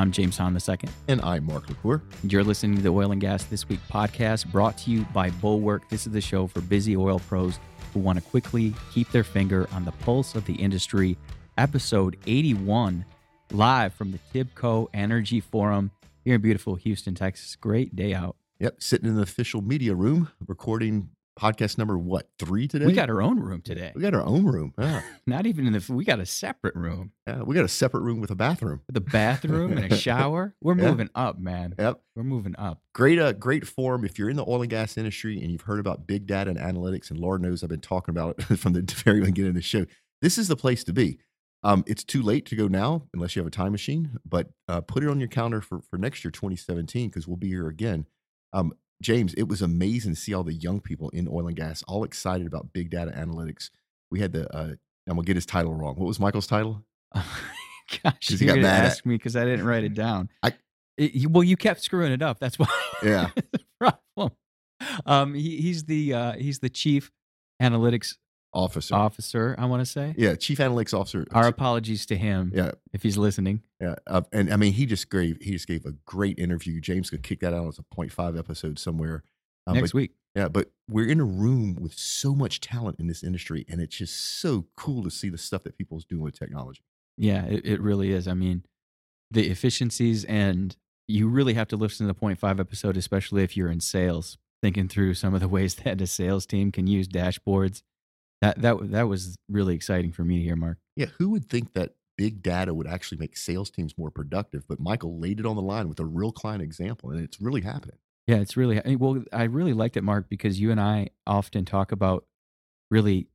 I'm James Hahn II. And I'm Mark LaCour. You're listening to the Oil and Gas This Week podcast brought to you by Bulwark. This is the show for busy oil pros who want to quickly keep their finger on the pulse of the industry. Episode 81, live from the Tibco Energy Forum here in beautiful Houston, Texas. Great day out. Yep, sitting in the official media room, recording podcast number what three today? We got our own room today. We got our own room. Yeah, Not even in the. We got a separate room yeah. We got a separate room with a bathroom. with a bathroom and a shower. We're Yeah. moving up, man. Yep, We're moving up. great. Uh, great forum. If you're in the oil and gas industry and you've heard about big data and analytics, and Lord knows I've been talking about it from the very beginning of the show. This is the place to be. Um, it's too late to go now unless you have a time machine, but uh, put it on your calendar for, for next year, 2017, because we'll be here again. Um, James, it was amazing to see all the young people in oil and gas all excited about big data analytics. We had the, uh, I'm gonna get his title wrong. What was Michael's title? Gosh, he you're got gonna mad at- ask me because I didn't write it down. I- It- you- well, you kept screwing it up. That's why. Yeah. the problem. Um, he, he's the uh, he's the chief analytics Officer. officer. I want to say. yeah, chief analytics officer. Our apologies to him yeah, if he's listening. Yeah, uh, and I mean, he just gave he just gave a great interview. James could kick that out as a five episode somewhere. Um, Next but, week. yeah, but we're in a room with so much talent in this industry, and it's just so cool to see the stuff that people's doing with technology. Yeah, it, it really is. I mean, the efficiencies and you really have to listen to the point five episode, especially if you're in sales, thinking through some of the ways that a sales team can use dashboards. That that that was really exciting for me to hear, Mark. Yeah, who would think that big data would actually make sales teams more productive? But Michael laid it on the line with a real client example, and it's really happening. Yeah, it's really well. I really liked it, Mark, because you and I often talk about really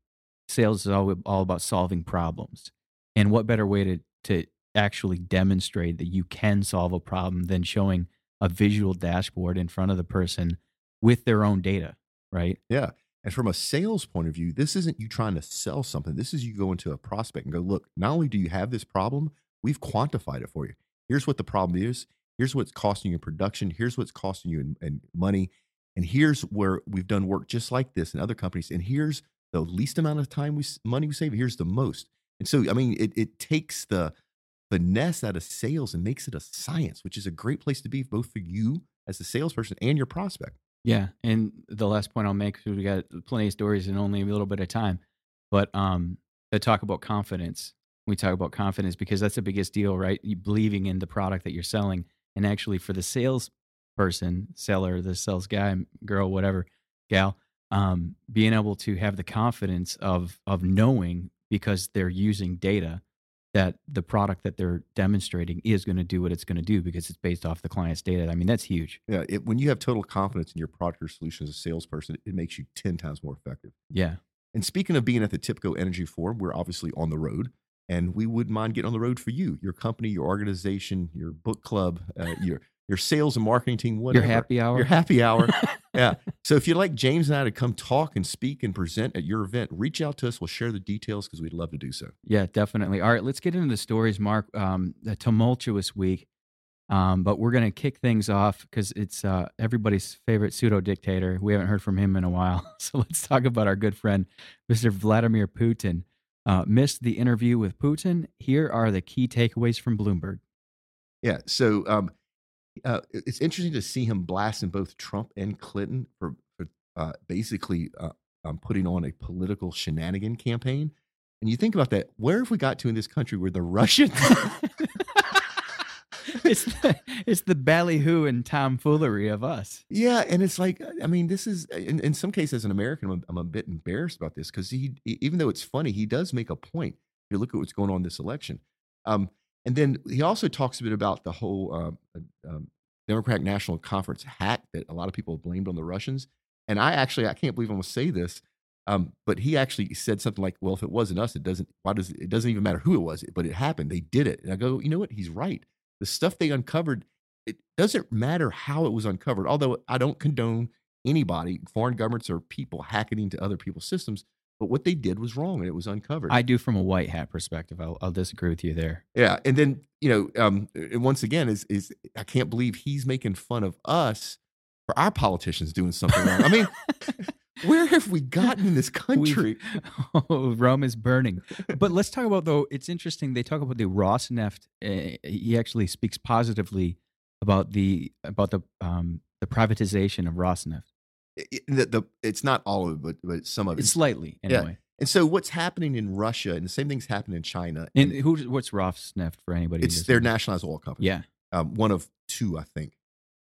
sales is all all about solving problems, and what better way to to actually demonstrate that you can solve a problem than showing a visual dashboard in front of the person with their own data, right? Yeah. And from a sales point of view, this isn't you trying to sell something. This is you go into a prospect and go, look, not only do you have this problem, we've quantified it for you. Here's what the problem is. Here's what's costing you in production. Here's what's costing you in, in money. And here's where we've done work just like this in other companies. And here's the least amount of time we money we save. Here's the most. And so, I mean, it, it takes the finesse out of sales and makes it a science, which is a great place to be both for you as a salesperson and your prospect. Yeah, and the last point I'll make, we got plenty of stories and only a little bit of time, but um, to talk about confidence. We talk about confidence because that's the biggest deal, right? You believing in the product that you're selling, and actually for the sales person, seller, the sales guy, girl, whatever, gal, um, being able to have the confidence of of knowing because they're using data that the product that they're demonstrating is going to do what it's going to do because it's based off the client's data. I mean, that's huge. Yeah, it, when you have total confidence in your product or solution as a salesperson, it makes you 10 times more effective. Yeah. And speaking of being at the TIBCO Energy Forum, we're obviously on the road, and we wouldn't mind getting on the road for you, your company, your organization, your book club, uh, your your sales and marketing team, whatever. Your happy hour. Your happy hour. yeah. So if you'd like James and I to come talk and speak and present at your event, reach out to us. We'll share the details because we'd love to do so. Yeah, definitely. All right, let's get into the stories, Mark. Um, a tumultuous week, um, but we're going to kick things off because it's uh, everybody's favorite pseudo dictator. We haven't heard from him in a while, so let's talk about our good friend, Mr. Vladimir Putin. Uh, missed the interview with Putin. Here are the key takeaways from Bloomberg. Yeah. So um, uh, it's interesting to see him blasting both Trump and Clinton for, for uh, basically uh, um, putting on a political shenanigan campaign. And you think about that. Where have we got to in this country where the Russians? it's the, it's the ballyhoo and tomfoolery of us. yeah, and it's like I mean, this is in, in some cases as an American, I'm, I'm a bit embarrassed about this because he, even though it's funny, he does make a point. If you look at what's going on in this election, um, and then he also talks a bit about the whole um, uh, um, Democratic National Conference hack that a lot of people blamed on the Russians. And I actually, I can't believe I'm going to say this, um, but he actually said something like, "Well, if it wasn't us, it doesn't. Why does it doesn't even matter who it was, but it happened. They did it." And I go, you know what? He's right. The stuff they uncovered, it doesn't matter how it was uncovered. Although I don't condone anybody, foreign governments or people hacking into other people's systems. But what they did was wrong, and it was uncovered. I do from a white hat perspective. I'll, I'll disagree with you there. Yeah, and then you know, um, and once again, is is I can't believe he's making fun of us for our politicians doing something wrong. I mean, Where have we gotten in this country? oh, Rome is burning. But let's talk about though. It's interesting. They talk about the Rosneft. Uh, he actually speaks positively about the about the um, the privatization of Rosneft. It, the, the, it's not all of it, but, but some of it. It's slightly anyway. Yeah. And so what's happening in Russia, and the same thing's happening in China. And, and who's what's Rosneft for anybody? It's their nationalized oil company. Yeah, um, one of two, I think.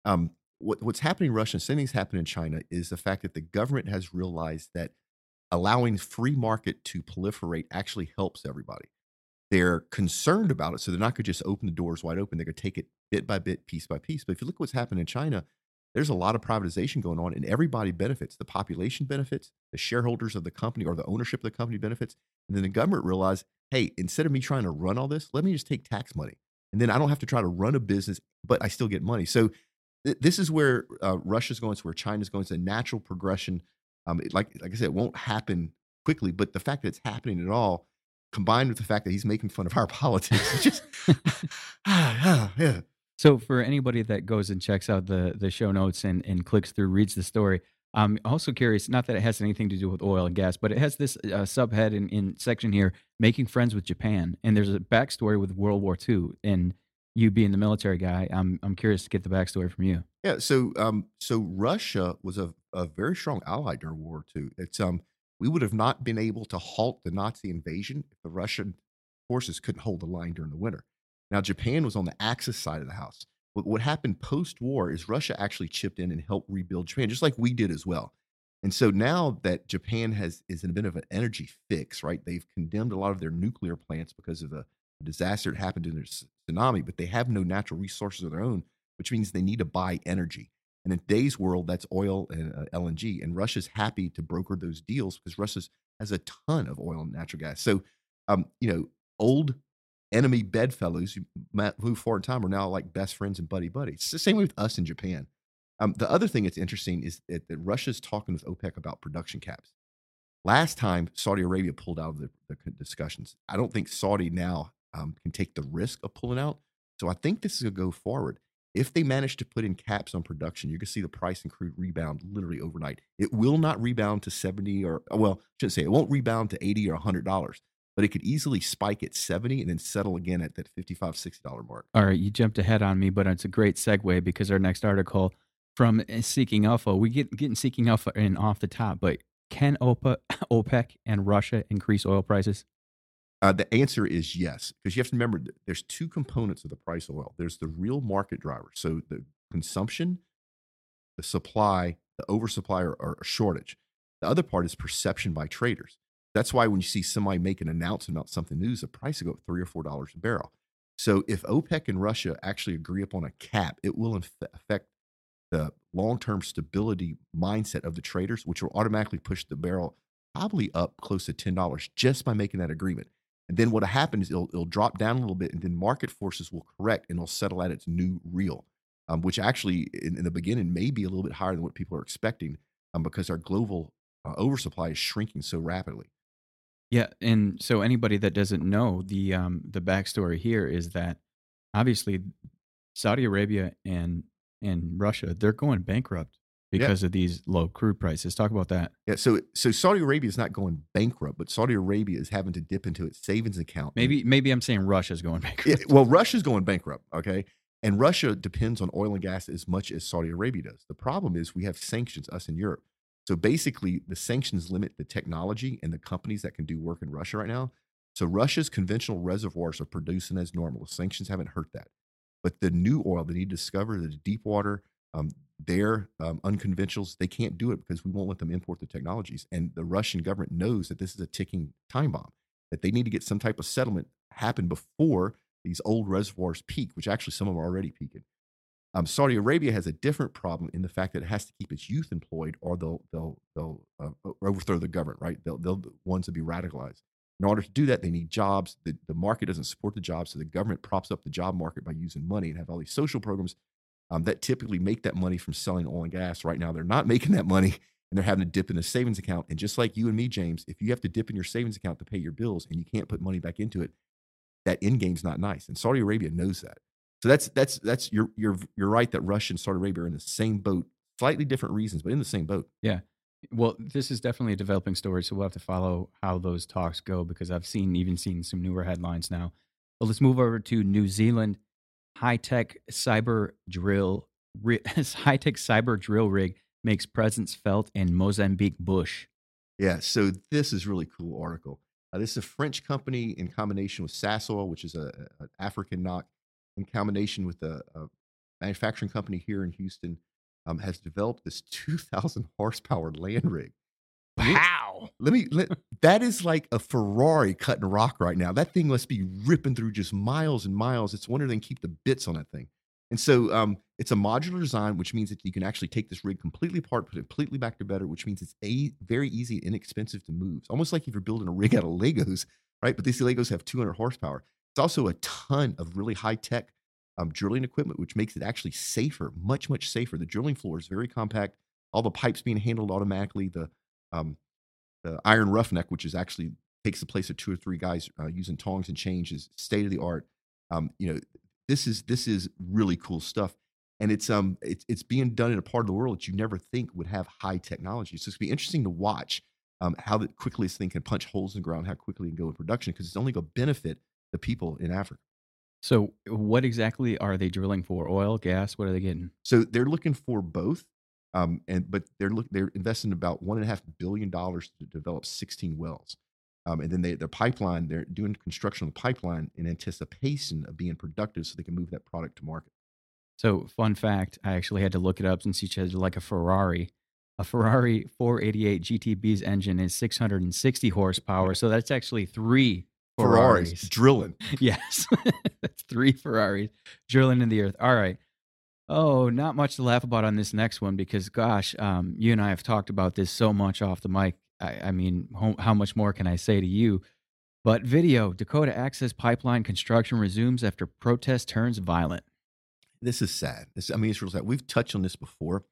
Um, what, what's happening in Russia, and same thing's happening in China, is the fact that the government has realized that allowing free market to proliferate actually helps everybody. They're concerned about it, so they're not going to just open the doors wide open. They're going to take it bit by bit, piece by piece. But if you look at what's happened in China, there's a lot of privatization going on, and everybody benefits. The population benefits, the shareholders of the company or the ownership of the company benefits. And then the government realized, hey, instead of me trying to run all this, let me just take tax money. And then I don't have to try to run a business, but I still get money. So th- this is where uh, Russia's going, it's where China's going. It's a natural progression. Um, it, like, like I said, it won't happen quickly, but the fact that it's happening at all, combined with the fact that he's making fun of our politics, just, yeah. So for anybody that goes and checks out the the show notes and, and clicks through, reads the story, I'm also curious, not that it has anything to do with oil and gas, but it has this uh, subhead in, in section here, making friends with Japan. And there's a backstory with World War II. And you being the military guy, I'm, I'm curious to get the backstory from you. Yeah. So, um, so Russia was a, a very strong ally during World War II. It's, um, we would have not been able to halt the Nazi invasion if the Russian forces couldn't hold the line during the winter. Now, Japan was on the Axis side of the house. But what happened post war is Russia actually chipped in and helped rebuild Japan, just like we did as well. And so now that Japan has is in a bit of an energy fix, right? They've condemned a lot of their nuclear plants because of the disaster that happened in their tsunami, but they have no natural resources of their own, which means they need to buy energy. And in today's world, that's oil and uh, LNG. And Russia's happy to broker those deals because Russia has a ton of oil and natural gas. So, um, you know, old enemy bedfellows who forward in time are now like best friends and buddy buddies. It's the same way with us in Japan. Um, the other thing that's interesting is that, that Russia's talking with OPEC about production caps. Last time, Saudi Arabia pulled out of the, the discussions. I don't think Saudi now um, can take the risk of pulling out. So I think this is going to go forward. If they manage to put in caps on production, you're going to see the price in crude rebound literally overnight. It will not rebound to 70 or, well, I shouldn't say it won't rebound to 80 or $100 but it could easily spike at 70 and then settle again at that 55 $60 mark. All right, you jumped ahead on me, but it's a great segue because our next article from eh, Seeking Alpha, we get getting Seeking Alpha in off the top, but can OPEC, OPEC and Russia increase oil prices? Uh, the answer is yes, because you have to remember there's two components of the price of oil. There's the real market driver, so the consumption, the supply, the oversupply or, or shortage. The other part is perception by traders. That's why when you see somebody make an announcement about something news, the price will go up three or four dollars a barrel. So if OPEC and Russia actually agree upon a cap, it will affect the long-term stability mindset of the traders, which will automatically push the barrel probably up close to ten dollars just by making that agreement. And then what will happen is it'll, it'll drop down a little bit, and then market forces will correct and it'll settle at its new real, um, which actually in, in, the beginning may be a little bit higher than what people are expecting um, because our global uh, oversupply is shrinking so rapidly. Yeah, and so anybody that doesn't know the um, the backstory here is that obviously Saudi Arabia and and Russia they're going bankrupt because yeah. of these low crude prices. Talk about that. Yeah, so so Saudi Arabia is not going bankrupt, but Saudi Arabia is having to dip into its savings account. Maybe maybe I'm saying Russia's going bankrupt. Yeah, well, Russia's going bankrupt. Okay. And Russia depends on oil and gas as much as Saudi Arabia does. The problem is we have sanctions, us in Europe. So basically, the sanctions limit the technology and the companies that can do work in Russia right now. So Russia's conventional reservoirs are producing as normal. Sanctions haven't hurt that. But the new oil that he discovered, the deep water, um, their um, unconventionals, they can't do it because we won't let them import the technologies. And the Russian government knows that this is a ticking time bomb, that they need to get some type of settlement happen before these old reservoirs peak, which actually some of them are already peaking. Um, Saudi Arabia has a different problem in the fact that it has to keep its youth employed, or they'll they'll they'll uh, overthrow the government. Right? They'll they'll the ones to be radicalized. In order to do that, they need jobs. The, the market doesn't support the jobs, so the government props up the job market by using money and have all these social programs um, that typically make that money from selling oil and gas. Right now, they're not making that money, and they're having to dip in a savings account. And just like you and me, James, if you have to dip in your savings account to pay your bills and you can't put money back into it, that end game's not nice. And Saudi Arabia knows that. So that's that's that's you're you're you're right that Russia and Saudi Arabia are in the same boat, slightly different reasons, but in the same boat. Yeah. Well, this is definitely a developing story, so we'll have to follow how those talks go because I've seen even seen some newer headlines now. But let's move over to New Zealand. High tech cyber drill, high tech cyber drill rig makes presence felt in Mozambique bush. Yeah, so this is really cool article. Uh, this is a French company in combination with Sasol, which is a, an African NOC, in combination with a, a manufacturing company here in Houston, um, has developed this 2,000 horsepower land rig. Wow! Let me let that is like a Ferrari cutting rock right now. That thing must be ripping through just miles and miles. It's wonder they can keep the bits on that thing. And so um, it's a modular design, which means that you can actually take this rig completely apart, put it completely back together, which means it's a very easy and inexpensive to move. It's almost like if you're building a rig out of Legos, right? But these Legos have 200 horsepower. It's also a ton of really high tech um, drilling equipment, which makes it actually safer, much much safer. The drilling floor is very compact. All the pipes being handled automatically. The um, the iron roughneck, which is actually takes the place of two or three guys uh, using tongs and chains, is state of the art. Um, you know, this is this is really cool stuff and it's um it's, it's being done in a part of the world that you never think would have high technology so it's to be interesting to watch um, how the quickly this thing can punch holes in the ground how quickly it can go in production because it's only to benefit the people in africa so what exactly are they drilling for oil gas what are they getting so they're looking for both um, and but they're look they're investing about one and a half billion dollars to develop 16 wells um, and then they, their pipeline, they're doing construction of the pipeline in anticipation of being productive so they can move that product to market. So, fun fact I actually had to look it up since you said like a Ferrari. A Ferrari 488 GTB's engine is 660 horsepower. So, that's actually three Ferraris, Ferraris drilling. yes. that's three Ferraris drilling in the earth. All right. Oh, not much to laugh about on this next one because, gosh, um, you and I have talked about this so much off the mic I, I mean, how, how much more can I say to you? But video Dakota Access Pipeline construction resumes after protest turns violent. This is sad. This, I mean, it's real sad. We've touched on this before.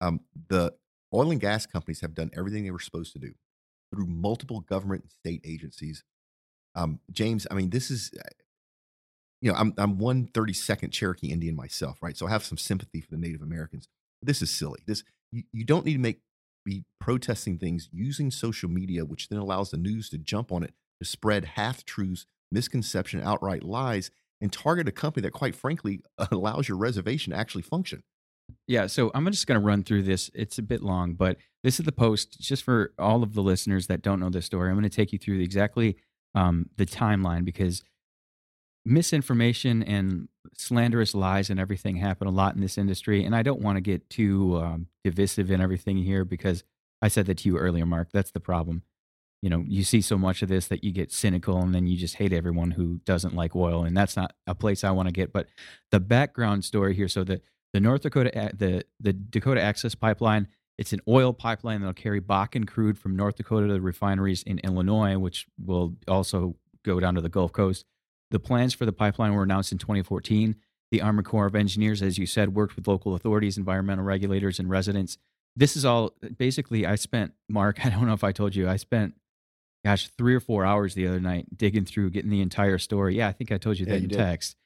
Um, the oil and gas companies have done everything they were supposed to do through multiple government and state agencies. Um, James, I mean, this is, uh, you know, I'm I'm one thirty second Cherokee Indian myself, right? So I have some sympathy for the Native Americans. This is silly. This you, you don't need to make be protesting things using social media, which then allows the news to jump on it to spread half truths, misconception, outright lies, and target a company that, quite frankly, allows your reservation to actually function. Yeah, so I'm just going to run through this. It's a bit long, but this is the post just for all of the listeners that don't know the story. I'm going to take you through exactly um, the timeline because misinformation and slanderous lies and everything happen a lot in this industry. And I don't want to get too um, divisive in everything here because I said that to you earlier, Mark. That's the problem. You know, you see so much of this that you get cynical and then you just hate everyone who doesn't like oil. And that's not a place I want to get. But the background story here so the, the North Dakota, the, the Dakota Access Pipeline, it's an oil pipeline that'll carry Bakken crude from North Dakota to the refineries in Illinois, which will also go down to the Gulf Coast. The plans for the pipeline were announced in 2014. The Army Corps of Engineers, as you said, worked with local authorities, environmental regulators, and residents. This is all basically, I spent, Mark, I don't know if I told you, I spent, gosh, three or four hours the other night digging through, getting the entire story. Yeah, I think I told you that yeah, you in did. text.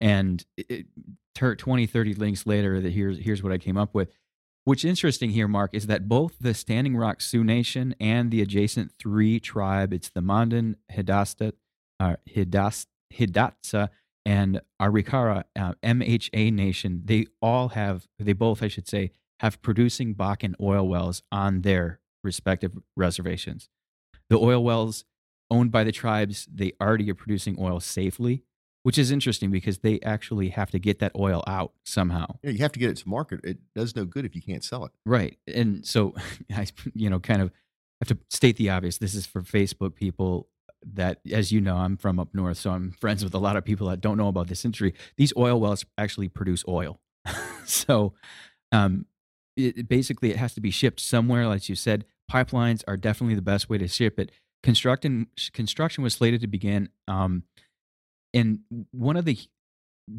And it, it, 20, 30 links later, that here's, here's what I came up with. What's interesting here, Mark, is that both the Standing Rock Sioux Nation and the adjacent three tribe, it's the Mandan Hidatsa, uh, Hidatsa, Hidatsa and Arikara uh, MHA Nation, they all have, they both, I should say, have producing Bakken oil wells on their respective reservations. The oil wells owned by the tribes, they already are producing oil safely, which is interesting because they actually have to get that oil out somehow. Yeah, you have to get it to market. It does no good if you can't sell it. Right. And so I, you know, kind of have to state the obvious. This is for Facebook people that, as you know, I'm from up north, so I'm friends with a lot of people that don't know about this industry. These oil wells actually produce oil. so um, it, basically, it has to be shipped somewhere. Like you said, pipelines are definitely the best way to ship it. Constructing, construction was slated to begin. Um, and one of the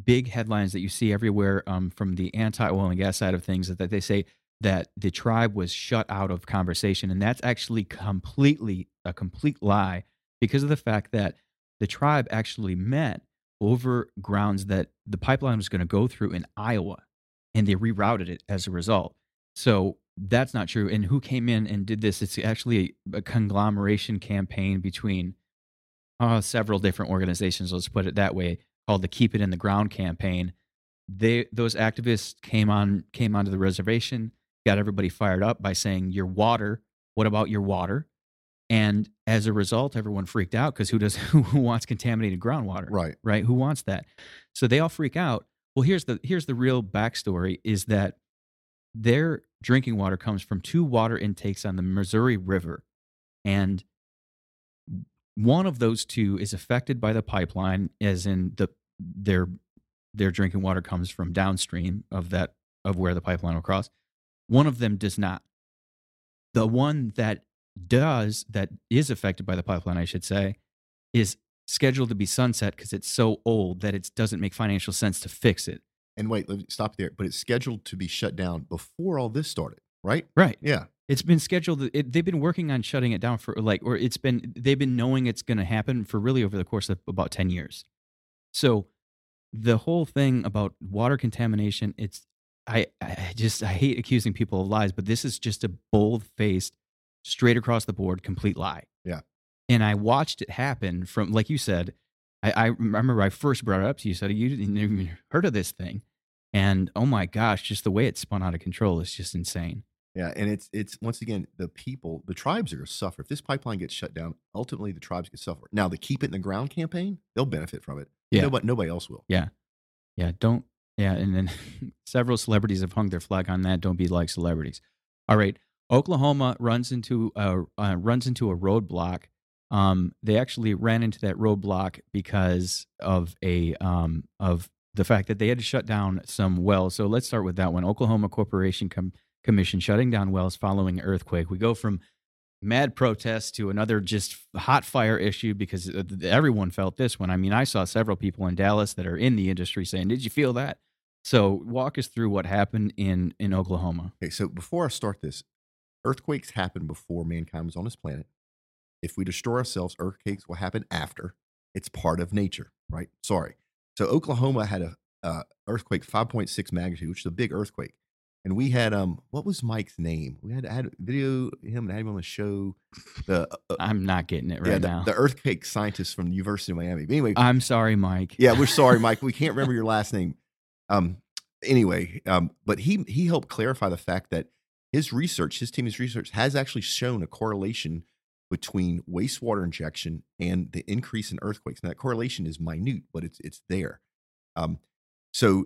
big headlines that you see everywhere um, from the anti oil and gas side of things is that they say that the tribe was shut out of conversation. And that's actually completely a complete lie because of the fact that the tribe actually met over grounds that the pipeline was going to go through in Iowa and they rerouted it as a result. So that's not true. And who came in and did this? It's actually a, a conglomeration campaign between uh, several different organizations. Let's put it that way, called the Keep It in the Ground campaign. They those activists came on came onto the reservation, got everybody fired up by saying, "Your water. What about your water?" And as a result, everyone freaked out because who does who wants contaminated groundwater? Right. Right. Who wants that? So they all freak out. Well, here's the here's the real backstory: is that their drinking water comes from two water intakes on the Missouri River, and one of those two is affected by the pipeline, as in the their their drinking water comes from downstream of that of where the pipeline will cross. One of them does not. The one that does that is affected by the pipeline, I should say, is scheduled to be sunset because it's so old that it doesn't make financial sense to fix it. And wait, let me stop there. But it's scheduled to be shut down before all this started, right? Right. Yeah. It's been scheduled. It, they've been working on shutting it down for like, or it's been they've been knowing it's going to happen for really over the course of about ten years. So the whole thing about water contamination, it's I, I just I hate accusing people of lies, but this is just a bold faced, straight across the board, complete lie. Yeah. And I watched it happen from like you said. I, I remember I first brought it up to you. Said you didn't even heard of this thing, and oh my gosh, just the way it spun out of control is just insane. Yeah, and it's it's once again the people, the tribes are going to suffer if this pipeline gets shut down. Ultimately, the tribes can suffer. Now, the keep it in the ground campaign, they'll benefit from it. Yeah. nobody, nobody else will. Yeah. Yeah. Don't. Yeah. And then several celebrities have hung their flag on that. Don't be like celebrities. All right. Oklahoma runs into a uh, runs into a roadblock. Um, they actually ran into that roadblock because of a um, of the fact that they had to shut down some wells. So let's start with that one. Oklahoma Corporation Com- Commission shutting down wells following earthquake. We go from mad protests to another just hot fire issue because uh, everyone felt this one. I mean, I saw several people in Dallas that are in the industry saying, "Did you feel that?" So walk us through what happened in in Oklahoma. Okay, so before I start this, earthquakes happen before mankind was on this planet. If we destroy ourselves, earthquakes will happen after. It's part of nature, right? Sorry. So Oklahoma had a uh, earthquake 5.6 magnitude, which is a big earthquake. And we had um, what was Mike's name? We had had video him and had him on the show. The uh, I'm not getting it right yeah, the, now. the earthquake scientist from the University of Miami. But anyway, I'm sorry, Mike. yeah, we're sorry, Mike. We can't remember your last name. Um, anyway, um, but he he helped clarify the fact that his research, his team's research, has actually shown a correlation between wastewater injection and the increase in earthquakes. Now, that correlation is minute, but it's it's there. Um, so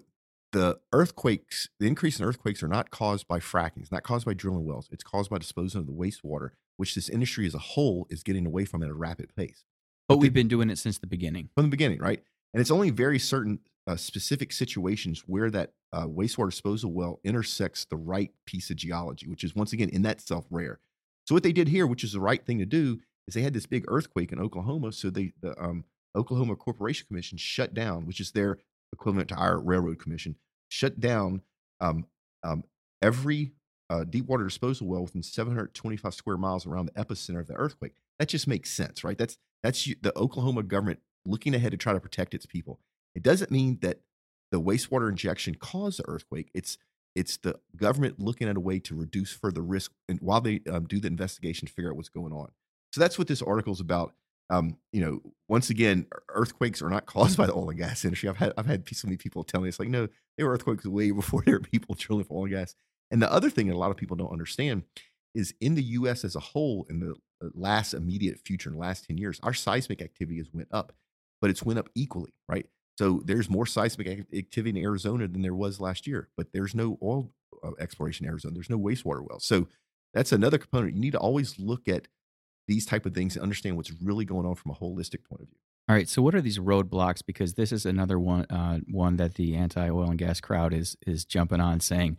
the earthquakes, the increase in earthquakes are not caused by fracking. It's not caused by drilling wells. It's caused by disposing of the wastewater, which this industry as a whole is getting away from at a rapid pace But we've been doing it since the beginning. from the beginning, right? And it's only very certain uh, specific situations where that uh, wastewater disposal well intersects the right piece of geology, which is once again in that self rare. So what they did here, which is the right thing to do, is they had this big earthquake in Oklahoma. So they the um, Oklahoma Corporation Commission shut down, which is their equivalent to our Railroad Commission, shut down um, um, every uh, deep water disposal well within 725 square miles around the epicenter of the earthquake. That just makes sense, right? That's that's the Oklahoma government looking ahead to try to protect its people. It doesn't mean that the wastewater injection caused the earthquake. It's it's the government looking at a way to reduce further risk and while they um, do the investigation to figure out what's going on. So that's what this article is about. Um, you know, once again, earthquakes are not caused by the oil and gas industry. I've had I've had so many people tell me it's like no, there were earthquakes way before there were people drilling for oil and gas. And the other thing that a lot of people don't understand is in the U.S. as a whole, in the uh, last immediate future, in the last ten years, our seismic activity has went up, but it's went up equally, right? So there's more seismic activity in Arizona than there was last year, but there's no oil uh, exploration in Arizona. There's no wastewater wells. So that's another component. You need to always look at these type of things and understand what's really going on from a holistic point of view. All right. So what are these roadblocks? Because this is another one uh, one that the anti oil and gas crowd is is jumping on, saying,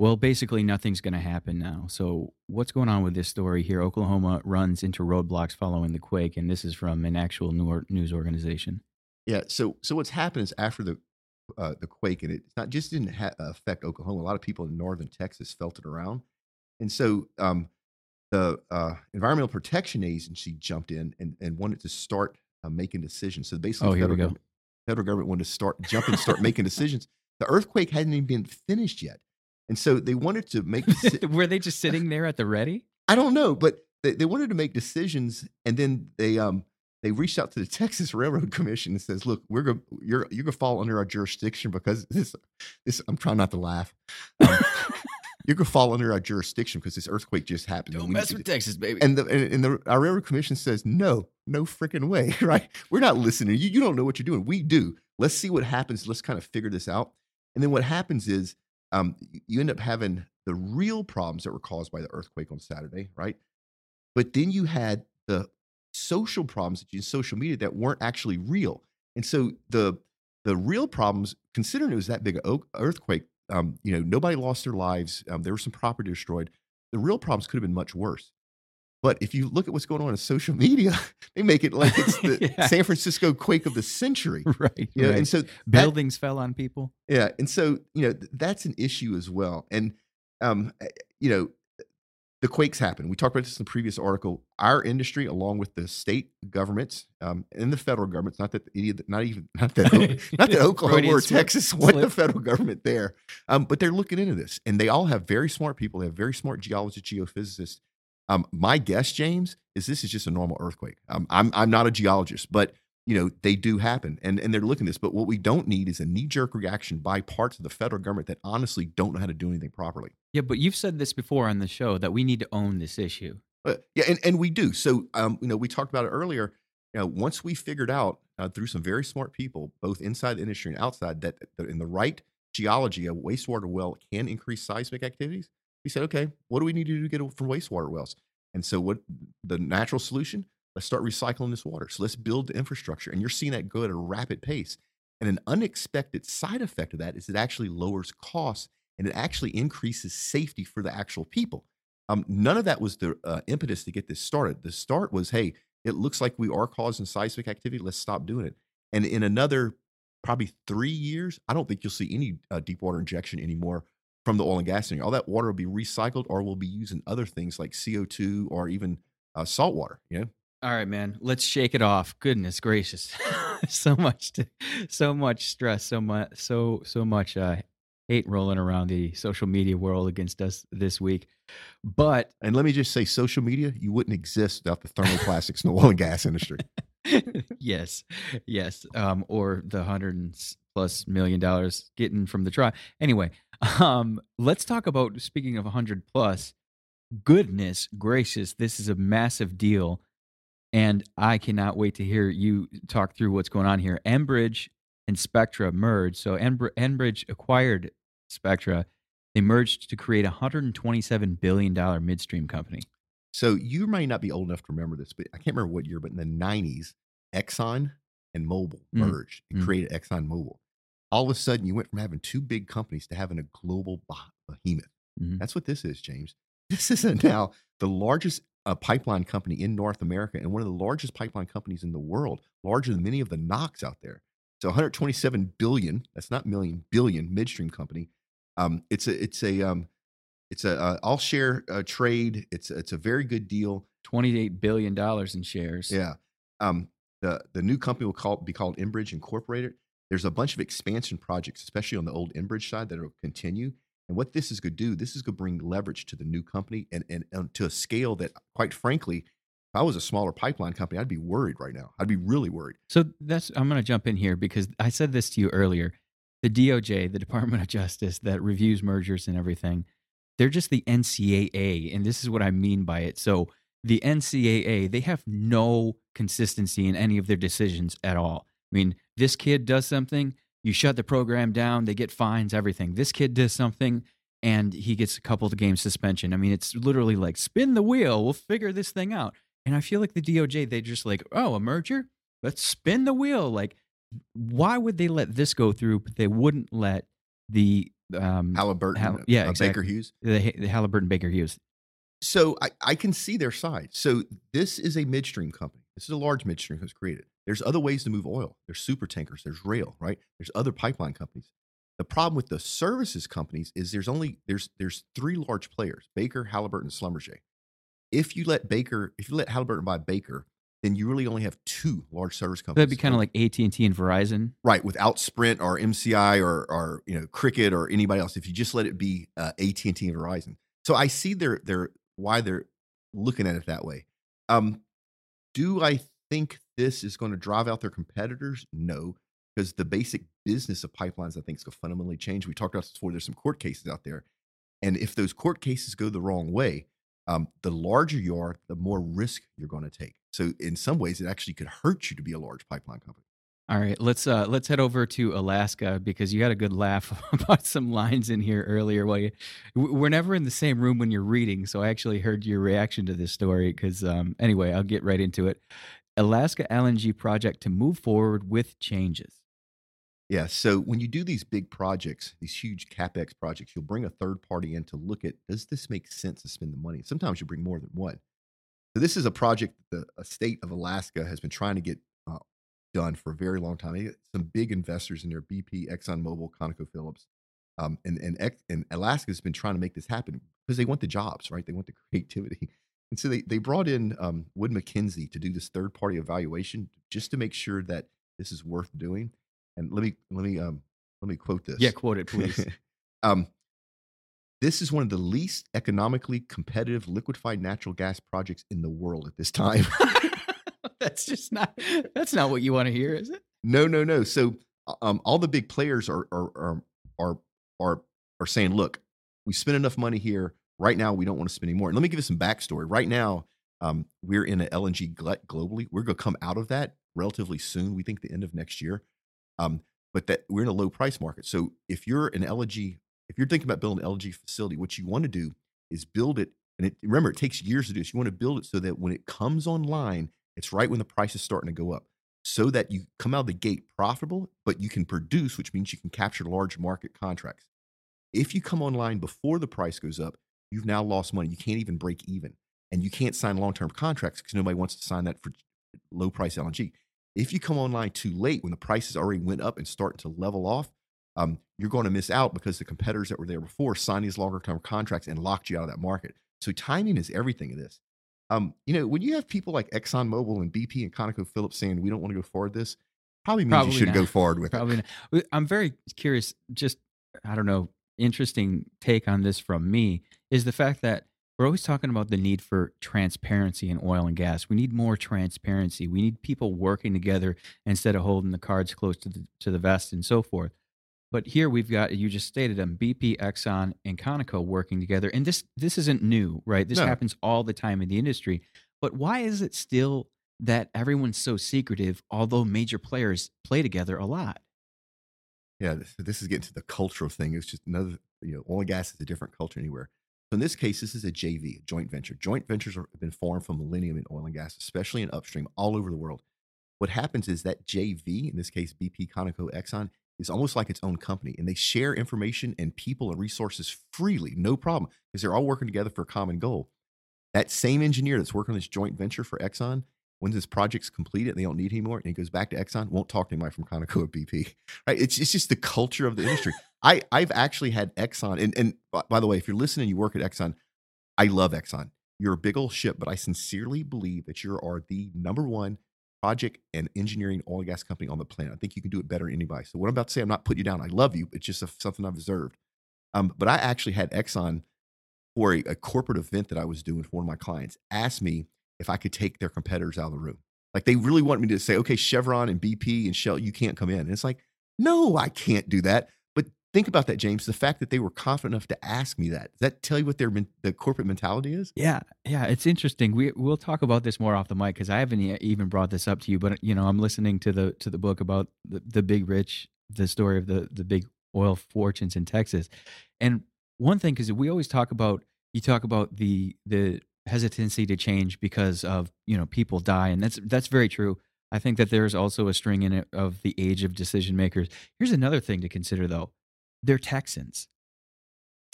"Well, basically nothing's going to happen now." So what's going on with this story here? Oklahoma runs into roadblocks following the quake, and this is from an actual news organization. Yeah. So so what's happened is after the uh, the quake, and it's not just didn't ha- affect Oklahoma. A lot of people in northern Texas felt it around, and so um, the uh, Environmental Protection Agency jumped in and, and wanted to start uh, making decisions. So basically, Oh, the federal go. government, federal government wanted to start jump and start making decisions. The earthquake hadn't even been finished yet. And so they wanted to make. deci- Were they just sitting there at the ready? I don't know, but they, they wanted to make decisions, and then they um they reached out to the Texas Railroad Commission and says, "Look, we're going you're you're gonna fall under our jurisdiction because this this I'm trying not to laugh. Um, you're gonna fall under our jurisdiction because this earthquake just happened. Don't mess with Texas, baby. And the and, and the our railroad commission says no, no freaking way, right? We're not listening. You you don't know what you're doing. We do. Let's see what happens. Let's kind of figure this out. And then what happens is um, you end up having the real problems that were caused by the earthquake on Saturday, right? But then you had the social problems that you in social media that weren't actually real. And so the the real problems, considering it was that big an earthquake, um, you know, nobody lost their lives. Um, there was some property destroyed. The real problems could have been much worse. But if you look at what's going on in social media, they make it like it's the Yeah. San Francisco quake of the century. right. You know, right. and so that- Buildings fell on people. yeah, and so you know th- that's an issue as well. And um, eh, you know, the quakes happen. We talked about this in the previous article. Our industry, along with the state governments um, and the federal governments, not that any of the- not even not that not that Oklahoma or slip- Texas want the federal government there, um, but they're looking into this, and they all have very smart people. They have very smart geologists, geophysicists. Um, my guess, James, is this is just a normal earthquake. Um, I'm I'm not a geologist, but you know they do happen, and and they're looking at this. But what we don't need is a knee jerk reaction by parts of the federal government that honestly don't know how to do anything properly. Yeah, but you've said this before on the show that we need to own this issue. Uh, yeah, and, and we do. So, um, you know, we talked about it earlier. You know, once we figured out uh, through some very smart people, both inside the industry and outside, that in the right geology, a wastewater well can increase seismic activities. We said, okay, what do we need to do to get from wastewater wells? And so, what the natural solution? Let's start recycling this water. So let's build the infrastructure, and you're seeing that go at a rapid pace. And an unexpected side effect of that is it actually lowers costs and it actually increases safety for the actual people. Um, none of that was the uh, impetus to get this started. The start was, hey, it looks like we are causing seismic activity. Let's stop doing it. And in another probably three years, I don't think you'll see any uh, deep water injection anymore from the oil and gas industry. All that water will be recycled, or we'll be using other things like CO two or even uh, salt water. You know, All right, man. Let's shake it off. Goodness gracious, so much, to, so much stress, so much, so so much uh, hate rolling around the social media world against us this week. But and let me just say, social media you wouldn't exist without the thermoplastics in the oil and gas industry. yes, yes, um, or the hundred plus million dollars getting from the trial. Anyway, um, let's talk about speaking of a hundred plus. Goodness gracious, this is a massive deal, and I cannot wait to hear you talk through what's going on here. Enbridge and Spectra merged, so Enbridge acquired Spectra. They merged to create a hundred and twenty-seven billion dollar midstream company. So you may not be old enough to remember this, but I can't remember what year, but in the 90s, Exxon and Mobil Mm. merged and Mm. created Exxon Mobil. All of a sudden, you went from having two big companies to having a global beh- behemoth. Mhm. That's what this is, James. This is now the largest uh, pipeline company in North America and one of the largest pipeline companies in the world, larger than many of the NOCs out there. So 127 billion, that's not million, billion midstream company. Um, it's a, it's a, um, it's a uh, all share uh, trade. It's a, it's a very good deal. Twenty-eight billion dollars in shares. Yeah. Um, the the new company will call be called Enbridge Incorporated. There's a bunch of expansion projects, especially on the old Enbridge side, that will continue. And what this is going to do, this is going to bring leverage to the new company and, and, and to a scale that, quite frankly, if I was a smaller pipeline company, I'd be worried right now. I'd be really worried. So that's I'm going to jump in here because I said this to you earlier. The DOJ, the Department of Justice that reviews mergers and everything, they're just the NCAA, and this is what I mean by it. So the NCAA, they have no consistency in any of their decisions at all. I mean, this kid does something, you shut the program down, they get fines, everything. This kid does something and he gets a couple of game suspension. I mean, it's literally like spin the wheel, we'll figure this thing out. And I feel like the DOJ, they just like, oh, a merger? Let's spin the wheel. Like, why would they let this go through, but they wouldn't let the um Halliburton, Hall- uh, yeah, uh, exactly. Baker Hughes. the, the Halliburton Baker Hughes? So I, I can see their side. So this is a midstream company. This is a large midstream who's created. There's other ways to move oil. There's super tankers. There's rail, right? There's other pipeline companies. The problem with the services companies is there's only there's there's three large players: Baker, Halliburton, and Schlumberger. If you let Baker, if you let Halliburton buy Baker, then you really only have two large service companies. That'd be kind of like AT and T and Verizon, right? Without Sprint or MCI or or you know Cricket or anybody else, if you just let it be uh, AT and T and Verizon. So I see their their why they're looking at it that way. Um, do I think this is going to drive out their competitors? No, because the basic business of pipelines, I think, is going to fundamentally change. We talked about this before. There's some court cases out there, and if those court cases go the wrong way, um, the larger you are, the more risk you're going to take. So in some ways, it actually could hurt you to be a large pipeline company. All right, let's uh, let's head over to Alaska because you had a good laugh about some lines in here earlier. Well, you, we're never in the same room when you're reading, so I actually heard your reaction to this story. Because um, anyway, I'll get right into it. Alaska LNG project to move forward with changes. Yeah. So when you do these big projects, these huge capex projects, you'll bring a third party in to look at does this make sense to spend the money. Sometimes you bring more than one. So this is a project that the state of Alaska has been trying to get uh, done for a very long time. Some big investors in there: BP, ExxonMobil, ConocoPhillips, um, and and and Alaska has been trying to make this happen because they want the jobs, right? They want the creativity. And so they, they brought in um, Wood Mackenzie to do this third party evaluation just to make sure that this is worth doing. And let me let me um, let me quote this. Yeah, quote it, please. um, this is one of the least economically competitive liquefied natural gas projects in the world at this time. that's just not that's not what you want to hear, is it? No, no, no. So um, all the big players are are are are are, are saying, look, we spent enough money here. Right now, we don't want to spend any more. And let me give you some backstory. Right now, um, we're in an LNG glut globally. We're going to come out of that relatively soon. We think the end of next year. Um, but that we're in a low price market. So if you're an LNG, if you're thinking about building an LNG facility, what you want to do is build it. And it, remember, it takes years to do this. You want to build it so that when it comes online, it's right when the price is starting to go up, so that you come out of the gate profitable, but you can produce, which means you can capture large market contracts. If you come online before the price goes up, you've now lost money. You can't even break even. And you can't sign long term contracts because nobody wants to sign that for low price LNG. If you come online too late when the prices already went up and start to level off, um, you're going to miss out because the competitors that were there before signed these longer term contracts and locked you out of that market. So timing is everything in this. Um, you know, when you have people like ExxonMobil and BP and ConocoPhillips saying we don't want to go forward this, probably means probably you shouldn't not. go forward with probably it. Not. I'm very curious. Just I don't know interesting take on this from me is the fact that we're always talking about the need for transparency in oil and gas. We need more transparency. We need people working together instead of holding the cards close to the to the vest and so forth. But here we've got you just stated them BP, Exxon, and Conoco working together, and this this isn't new, right? This no. happens all the time in the industry. But why is it still that everyone's so secretive, although major players play together a lot? Yeah, this, this is getting to the cultural thing. It's just another, you know, oil and gas is a different culture anywhere. So in this case, this is a JV, a joint venture. Joint ventures have been formed for millennium in oil and gas, especially in upstream all over the world. What happens is that JV, in this case, BP, Conoco, Exxon, is almost like its own company and they share information and people and resources freely, no problem, because they're all working together for a common goal. That same engineer that's working on this joint venture for Exxon when this project's completed and they don't need anymore and he goes back to Exxon, won't talk to anybody from Conoco or BP. Right? It's, it's just the culture of the industry. I, I've actually had Exxon, and, and by the way, if you're listening, you work at Exxon, I love Exxon. You're a big old ship, but I sincerely believe that you are the number one project and engineering oil and gas company on the planet. I think you can do it better than anybody. So what I'm about to say, I'm not putting you down. I love you. It's just a, something I've observed. Um, but I actually had Exxon for a, a corporate event that I was doing for one of my clients ask me if I could take their competitors out of the room. Like they really want me to say, okay, Chevron and BP and Shell, you can't come in. And it's like, no, I can't do that. But think about that, James. The fact that they were confident enough to ask me that, does that tell you what their the corporate mentality is? Yeah, yeah, it's interesting. We we'll talk about this more off the mic because I haven't even brought this up to you. But you know, I'm listening to the to the book about the, the big rich, the story of the the big oil fortunes in Texas, and one thing because we always talk about you talk about the the hesitancy to change because of you know people die, and that's that's very true. I think that there's also a string in it of the age of decision makers. Here's another thing to consider, though: they're Texans.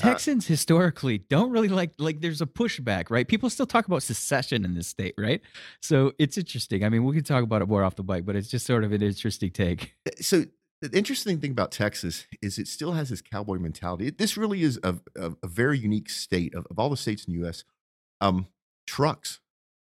Uh, Texans uh, historically don't really like like there's a pushback, right? People still talk about secession in this state, right? So it's interesting. I mean, we can talk about it more off the bike, but it's just sort of an interesting take. Uh, so the interesting thing about Texas is it still has this cowboy mentality. This really is a, a, a very unique state of, of all the states in the U.S um, trucks.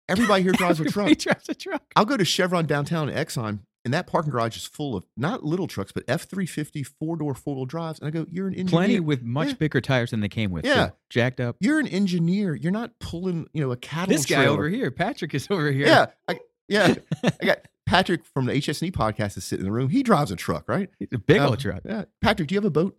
Everybody here drives a truck. drives a truck. I'll go to Chevron downtown in Exxon, and that parking garage is full of not little trucks, but F three fifty four door four wheel drives. And I go, "You're an engineer. Plenty with much Yeah. bigger tires than they came with. Yeah. jacked up. You're an engineer. You're not pulling, you know, a cattle. This guy trailer. over here, Patrick, is over here. Yeah, I, yeah. I got Patrick from the HSNE podcast is sitting in the room. He drives a truck, right? It's a big Um, old truck. Yeah. Patrick, do you have a boat?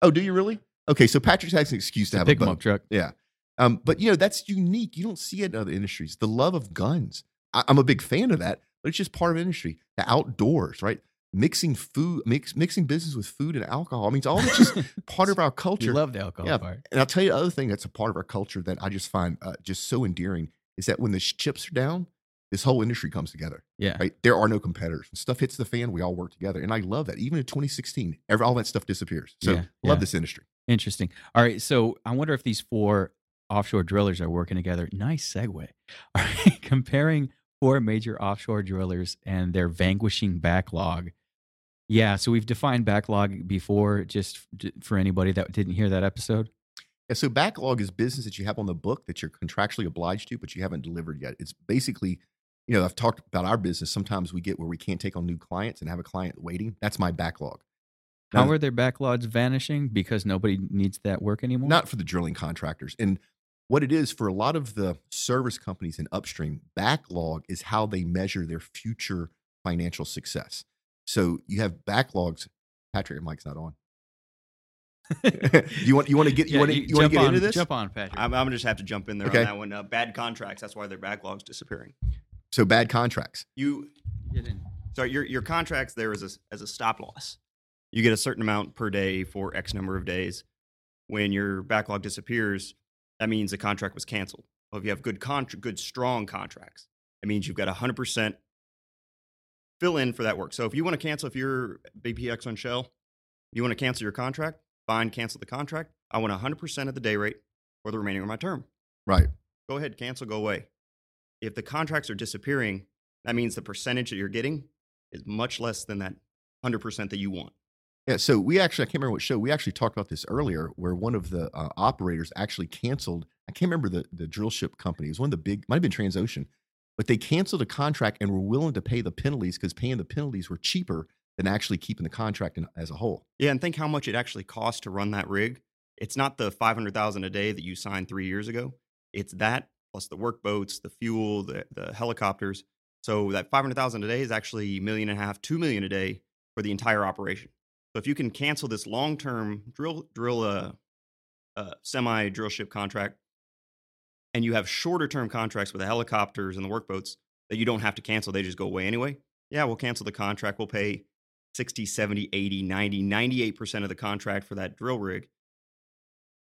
Oh, do you really? Okay, so Patrick has an excuse to have a 'em boat. up truck. Yeah. Um, but you know, that's unique. You don't see it in other industries. The love of guns. I, I'm a big fan of that, but it's just part of industry. The outdoors, right? Mixing food, mix, mixing business with food and alcohol. I mean, it's all just part of our culture. love the alcohol Yeah. part. And I'll tell you the other thing that's a part of our culture that I just find uh, just so endearing is that when the chips are down, this whole industry comes together. Yeah. Right? There are no competitors. When stuff hits the fan, we all work together. And I love that. Even in 2016, every, all that stuff disappears. So Yeah, love yeah. this industry. Interesting. All right. So I wonder if these four offshore drillers are working together. Nice segue. All right. Comparing four major offshore drillers and their vanquishing backlog. Yeah. So we've defined backlog before, just for anybody that didn't hear that episode. Yeah, so backlog is business that you have on the book that you're contractually obliged to, but you haven't delivered yet. It's basically, you know, I've talked about our business. Sometimes we get where we can't take on new clients and have a client waiting. That's my backlog. How Now- are their backlogs vanishing because nobody needs that work anymore? Not for the drilling contractors. And what it is for a lot of the service companies in upstream, backlog is how they measure their future financial success. So you have backlogs. Patrick, your mic's not on. you want you want to get you Yeah, want to you, want jump to get on, into this? Jump on, Patrick. I'm, I'm gonna just have to jump in there Okay. on that one. Uh, bad contracts. That's why their backlog's disappearing. So bad contracts. You Get in. so your your contracts there is as a as a stop loss. You get a certain amount per day for X number of days. When your backlog disappears, that means the contract was canceled. Well, if you have good contra- good strong contracts, it means you've got 100% fill in for that work. So if you want to cancel, if you're BPX on Shell, you want to cancel your contract, fine, cancel the contract. I want 100% of the day rate for the remaining of my term. Right. go ahead, cancel, go away. If the contracts are disappearing, that means the percentage that you're getting is much less than that 100% that you want. Yeah, so we actually, I can't remember what show, we actually talked about this earlier where one of the uh, operators actually canceled, I can't remember the, the drill ship company. It was one of the big, might have been Transocean, but they canceled a contract and were willing to pay the penalties because paying the penalties were cheaper than actually keeping the contract in, as a whole. Yeah, and think how much it actually costs to run that rig. It's not the 500,000 a day that you signed 3 years ago. It's that plus the work boats, the fuel, the the helicopters. So that 500,000 a day is actually a million and a half, 2 million a day for the entire operation. So if you can cancel this long-term drill drill a uh, semi drill ship contract and you have shorter term contracts with the helicopters and the workboats that you don't have to cancel, they just go away anyway. Yeah, we'll cancel the contract. We'll pay 60, 70, 80, 90, 98% of the contract for that drill rig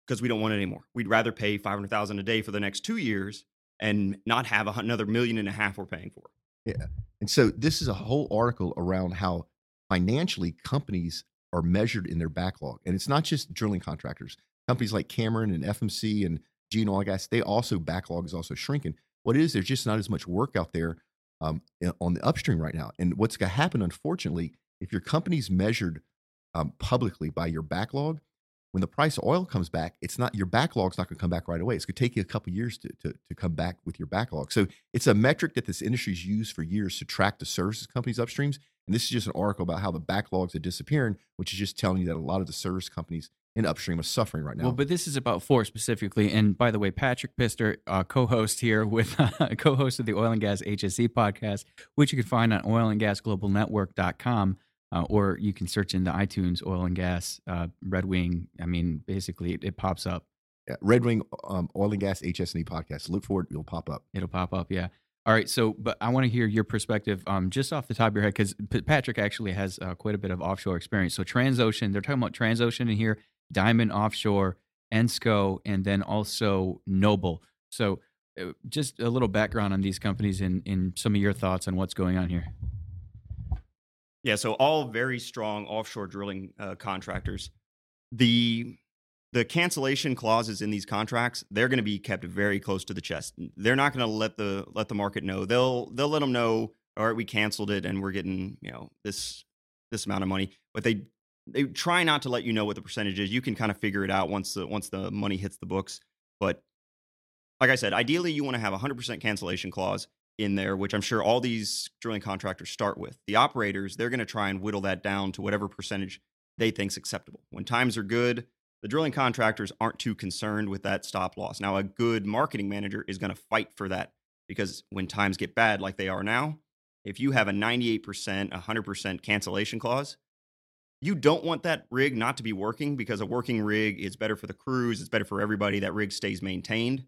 because we don't want it anymore. We'd rather pay 500,000 a day for the next 2 years and not have another million and a half we're paying for. Yeah. And so this is a whole article around how financially companies are measured in their backlog. And it's not just drilling contractors. Companies like Cameron and FMC and GE Oil and Gas, they also backlog is also shrinking. What it is, there's just not as much work out there um, on the upstream right now. And what's going to happen, unfortunately, if your company's measured um, publicly by your backlog, when the price of oil comes back, it's not your backlog's not going to come back right away. It's going to take you a couple years to, to, to come back with your backlog. So it's a metric that this industry's used for years to track the services companies upstreams. And this is just an article about how the backlogs are disappearing, which is just telling you that a lot of the service companies in upstream are suffering right now. Well, but this is about four specifically. And by the way, Patrick Pister, uh, co-host here with co-host of the Oil and Gas HSE podcast, which you can find on oilandgasglobalnetwork.com. Uh, or you can search in the iTunes oil and gas uh, Red Wing. I mean, basically, it, it pops up. yeah, Red Wing um, Oil and Gas HSE podcast. Look for it; it'll pop up. It'll pop up. Yeah. All right. So, but I want to hear your perspective, um, just off the top of your head, because P- Patrick actually has uh, quite a bit of offshore experience. So, Transocean, they're talking about Transocean in here, Diamond Offshore, Ensco, and then also Noble. So, uh, just a little background on these companies and, and some of your thoughts on what's going on here. Yeah, so all very strong offshore drilling uh, contractors. The the cancellation clauses in these contracts, they're going to be kept very close to the chest. They're not going to let the let the market know. They'll they'll let them know, all right, we canceled it and we're getting, you know, this this amount of money. But they they try not to let you know what the percentage is. You can kind of figure it out once the once the money hits the books. But like I said, ideally you want to have a 100% cancellation clause in there, which I'm sure all these drilling contractors start with. The operators, they're going to try and whittle that down to whatever percentage they think's acceptable. When times are good, the drilling contractors aren't too concerned with that stop loss. Now, a good marketing manager is going to fight for that because when times get bad like they are now, if you have a 98%, 100% cancellation clause, you don't want that rig not to be working because a working rig is better for the crews, it's better for everybody. That rig stays maintained.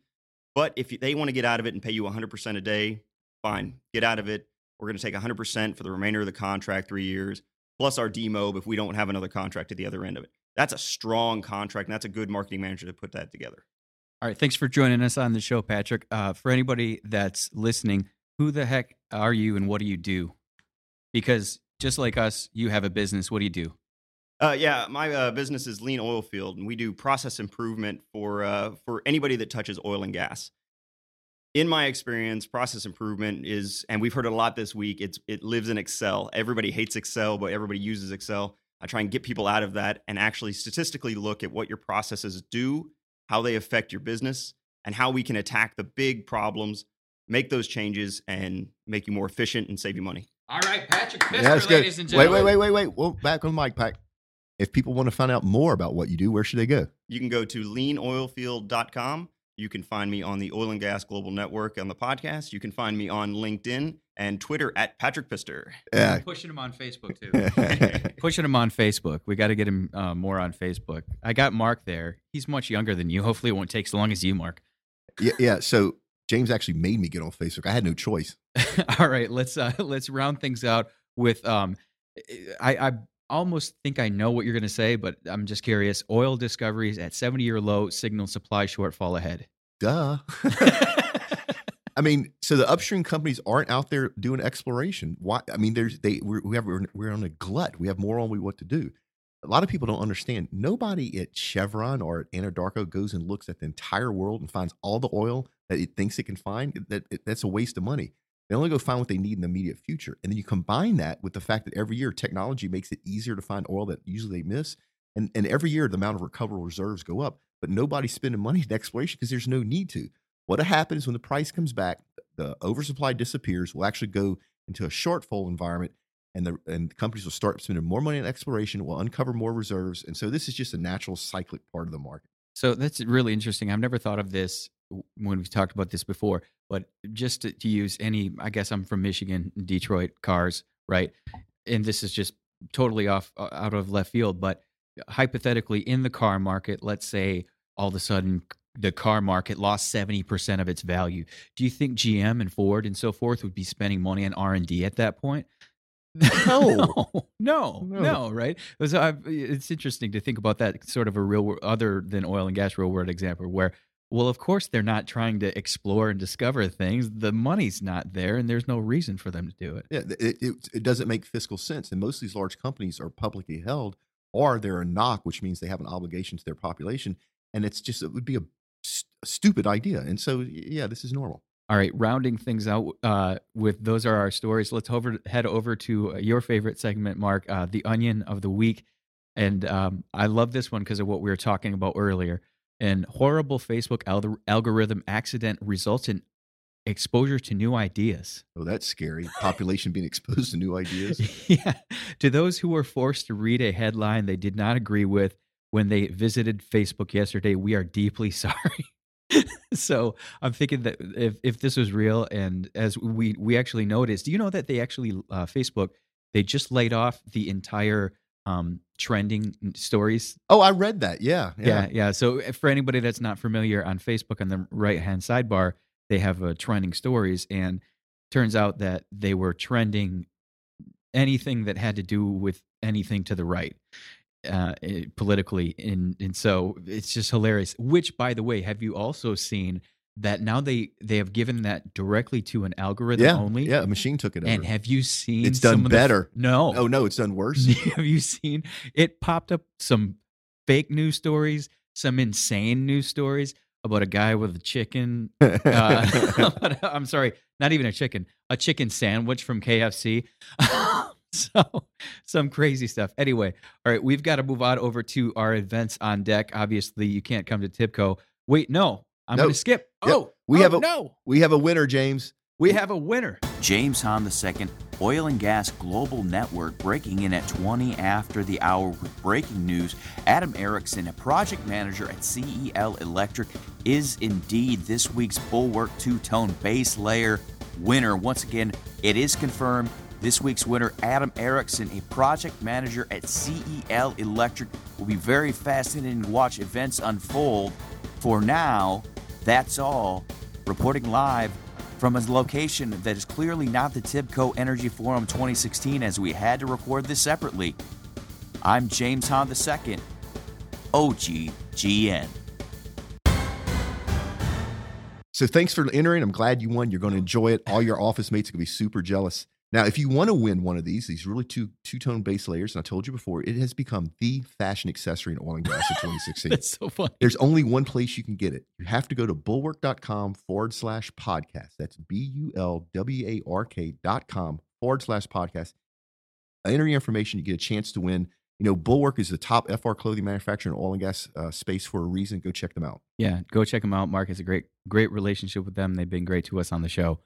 But if they want to get out of it and pay you 100% a day, fine, get out of it. We're going to take 100% for the remainder of the contract, three years, plus our demob if we don't have another contract at the other end of it. That's a strong contract, and that's a good marketing manager to put that together. All right, thanks for joining us on the show, Patrick. Uh, for anybody that's listening, who the heck are you and what do you do? Because just like us, you have a business. What do you do? Uh, yeah, my uh, business is Lean Oil Field, and we do process improvement for uh, for anybody that touches oil and gas. In my experience, process improvement is, and we've heard it a lot this week. It's it lives in Excel. Everybody hates Excel, but everybody uses Excel. I try and get people out of that and actually statistically look at what your processes do, how they affect your business, and how we can attack the big problems, make those changes, and make you more efficient and save you money. All right, Patrick Pfister, Yeah, that's good. ladies and Wait, gentlemen. wait, wait, wait, wait. Well, back on the mic pack. If people want to find out more about what you do, where should they go? You can go to leanoilfield.com. You can find me on the Oil and Gas Global Network on the podcast. You can find me on LinkedIn and Twitter at Patrick Pister. Yeah. Pushing him on Facebook too. Pushing him on Facebook. We got to get him uh, more on Facebook. I got Mark there. He's much younger than you. Hopefully, it won't take so long as you, Mark. yeah, yeah. So James actually made me get on Facebook. I had no choice. All right, let's uh, let's round things out with. Um, I, I almost think I know what you're going to say, but I'm just curious. Oil discoveries at 70 year low signal supply shortfall ahead. Duh. I mean, so the upstream companies aren't out there doing exploration. Why? I mean, there's they we're, we have we're, we're on a glut. We have more on we what to do. A lot of people don't understand. Nobody at Chevron or at Anadarko goes and looks at the entire world and finds all the oil that it thinks it can find. That it, that's a waste of money. They only go find what they need in the immediate future, and then you combine that with the fact that every year technology makes it easier to find oil that usually they miss, and and every year the amount of recoverable reserves go up. But nobody's spending money in exploration because there's no need to. What happens when the price comes back, the oversupply disappears, we'll actually go into a shortfall environment and the and companies will start spending more money on exploration, will uncover more reserves. And so this is just a natural cyclic part of the market. So that's really interesting. I've never thought of this when we've talked about this before, but just to, to use any, I guess I'm from Michigan, Detroit cars, right? And this is just totally off out of left field, but hypothetically, in the car market, let's say all of a sudden the car market lost 70% of its value. Do you think GM and Ford and so forth would be spending money on R&D at that point? No. no, no, No. right? So I've, it's interesting to think about that sort of a real, other than oil and gas, real world example where, well, of course they're not trying to explore and discover things. The money's not there, and there's no reason for them to do it. Yeah, it, it, it doesn't make fiscal sense. And most of these large companies are publicly held or they're a NOC, which means they have an obligation to their population. And it's just, it would be a, st- a stupid idea. And so, yeah, this is normal. All right, rounding things out uh, with those are our stories. Let's over, head over to uh, your favorite segment, Mark, uh, the Onion of the Week. And um, I love this one because of what we were talking about earlier. And horrible Facebook al- algorithm accident results in exposure to new ideas. Oh, that's scary. Population being exposed to new ideas. yeah. To those who were forced to read a headline they did not agree with when they visited Facebook yesterday, we are deeply sorry. so I'm thinking that if, if this was real, and as we we actually noticed, do you know that they actually uh, Facebook they just laid off the entire um, trending stories Oh, I read that. Yeah. yeah. yeah, So uh, for anybody that's not familiar, on Facebook on the right hand sidebar, they have uh, trending stories, and turns out that they were trending anything that had to do with anything to the right uh, eh, politically, and and so it's just hilarious. Which, by the way, have you also seen that now they they have given that directly to an algorithm Yeah. only? Yeah. A machine took it over. And have you seen It's done some of the better. no, oh, no, it's done worse. have you seen it popped up some fake news stories, some insane news stories about a guy with a chicken. Uh, I'm sorry, not even a chicken, a chicken sandwich from KFC. so some crazy stuff. Anyway, all right, we've got to move on over to our events on deck. Obviously, you can't come to TIBCO. Wait, no, I'm No. going to skip. Yep. Oh, We oh, have a- no. We have a winner, James. We have a winner. James Hahn II, Oil and Gas Global Network, breaking in at 20 after the hour with breaking news. Adam Erickson, a project manager at CEL Electric, is indeed this week's Bulwark two tone base layer winner. Once again, it is confirmed. This week's winner, Adam Erickson, a project manager at CEL Electric, will be very fascinating to watch events unfold. For now, that's all. Reporting live from a location that is clearly not the TIBCO Energy Forum 2016, as we had to record this separately. I'm James Hahn II, OGGN. So thanks for entering. I'm glad you won. You're going to enjoy it. All your office mates are going to be super jealous. Now, if you want to win one of these, these really two two tone base layers, and I told you before, it has become the fashion accessory in oil and gas in 2016. That's so fun. There's only one place you can get it. You have to go to bulwark.com forward slash podcast. That's B U L W A R K dot com forward slash podcast. Enter your information. You get a chance to win. You know, Bulwark is the top FR clothing manufacturer in oil and gas uh, space for a reason. Go check them out. Yeah, go check them out. Mark has a great, great relationship with them. They've been great to us on the show.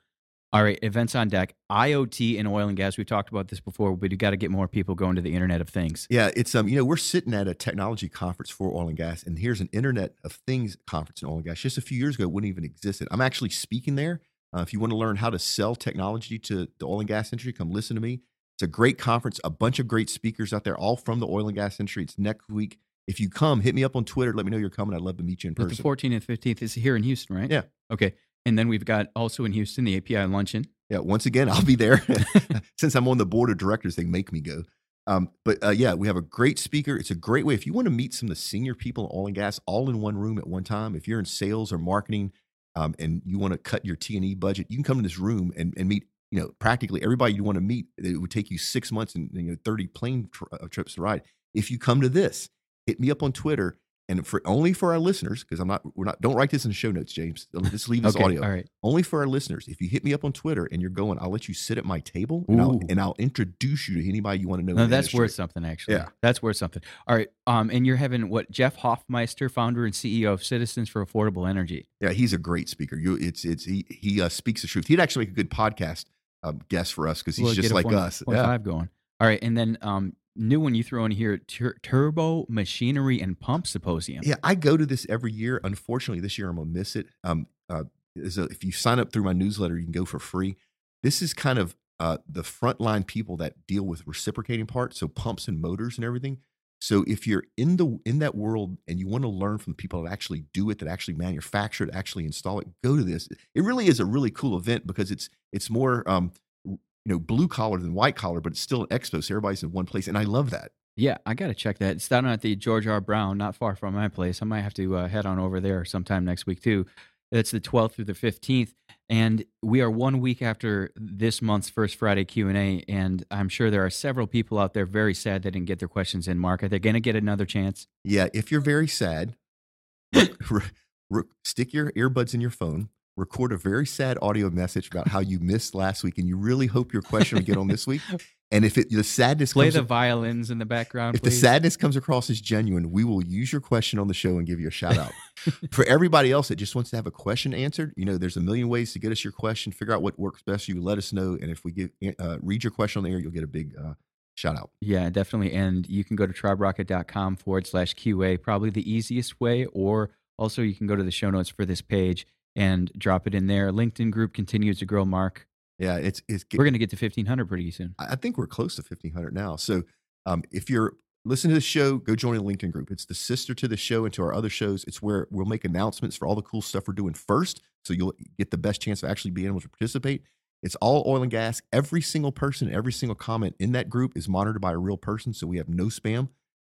All right, events on deck. IoT in oil and gas. We've talked about this before, but you got to get more people going to the Internet of Things. Yeah, it's um, you know, we're sitting at a technology conference for oil and gas, and here's an Internet of Things conference in oil and gas. Just a few years ago, it wouldn't even existed. I'm actually speaking there. Uh, if you want to learn how to sell technology to the oil and gas industry, come listen to me. It's a great conference, a bunch of great speakers out there, all from the oil and gas industry. It's next week. If you come, hit me up on Twitter. Let me know you're coming. I'd love to meet you in But person. the 14th and 15th is here in Houston, right? Yeah. Okay. And then we've got also in Houston the API luncheon. Yeah, once again, I'll be there. Since I'm on the board of directors, they make me go. Um, but uh, yeah, we have a great speaker. It's a great way if you want to meet some of the senior people in oil and gas all in one room at one time. If you're in sales or marketing um, and you want to cut your T and E budget, you can come to this room and, and meet. You know, practically everybody you want to meet. It would take you six months and you know thirty plane tr- uh, trips to ride. If you come to this, hit me up on Twitter. And for only for our listeners, because I'm not, we're not. Don't write this in the show notes, James. Just leave this okay. audio All right. only for our listeners. If you hit me up on Twitter and you're going, I'll let you sit at my table and, I'll, and I'll introduce you to anybody you want to know. No, that's industry. worth something, actually. Yeah. That's worth something. All right. Um, and you're having what? Jeff Hofmeister, founder and CEO of Citizens for Affordable Energy. Yeah, he's a great speaker. You, it's it's he he uh, speaks the truth. He'd actually make a good podcast um, guest for us because he's We'll just like point- us. point Yeah. five going. All right. And then um, new one you throw in here tur- Turbomachinery and Pump Symposium. Yeah, I go to this every year. Unfortunately, this year I'm gonna miss it. Um, uh, a, if you sign up through my newsletter, you can go for free. This is kind of uh, the frontline people that deal with reciprocating parts, so pumps and motors and everything. So if you're in the in that world and you want to learn from the people that actually do it, that actually manufacture it, actually install it, go to this. It really is a really cool event because it's it's more um, you know blue collar than white collar, but it's still an expo, so everybody's in one place, and I love that. Yeah, I got to check that. It's down at the George R. Brown, not far from my place. I might have to uh, head on over there sometime next week too. It's the 12th through the 15th, and we are one week after this month's first Friday Q and A. And I'm sure there are several people out there very sad they didn't get their questions in. Mark, are they going to get another chance? Yeah, if you're very sad, rec- re- re- stick your earbuds in your phone, record a very sad audio message about how you missed last week, and you really hope your question will get on this week. And if it, the sadness Play comes, the violins in the background, if the sadness comes across as genuine, we will use your question on the show and give you a shout out. For everybody else that just wants to have a question answered, you know, there's a million ways to get us your question. Figure out what works best for you. Let us know, and if we get uh, read your question on the air, you'll get a big uh, shout out. Yeah, definitely. And you can go to triberocket.com forward slash QA, probably the easiest way. Or also, you can go to the show notes for this page and drop it in there. LinkedIn group continues to grow, Mark. Yeah, it's it's We're going to get to 1,500 pretty soon. I think we're close to 1500 now. So um, if you're listening to the show, go join a LinkedIn group. It's the sister to the show and to our other shows. It's where we'll make announcements for all the cool stuff we're doing first. So you'll get the best chance of actually being able to participate. It's all oil and gas. Every single person, every single comment in that group is monitored by a real person. So we have no spam.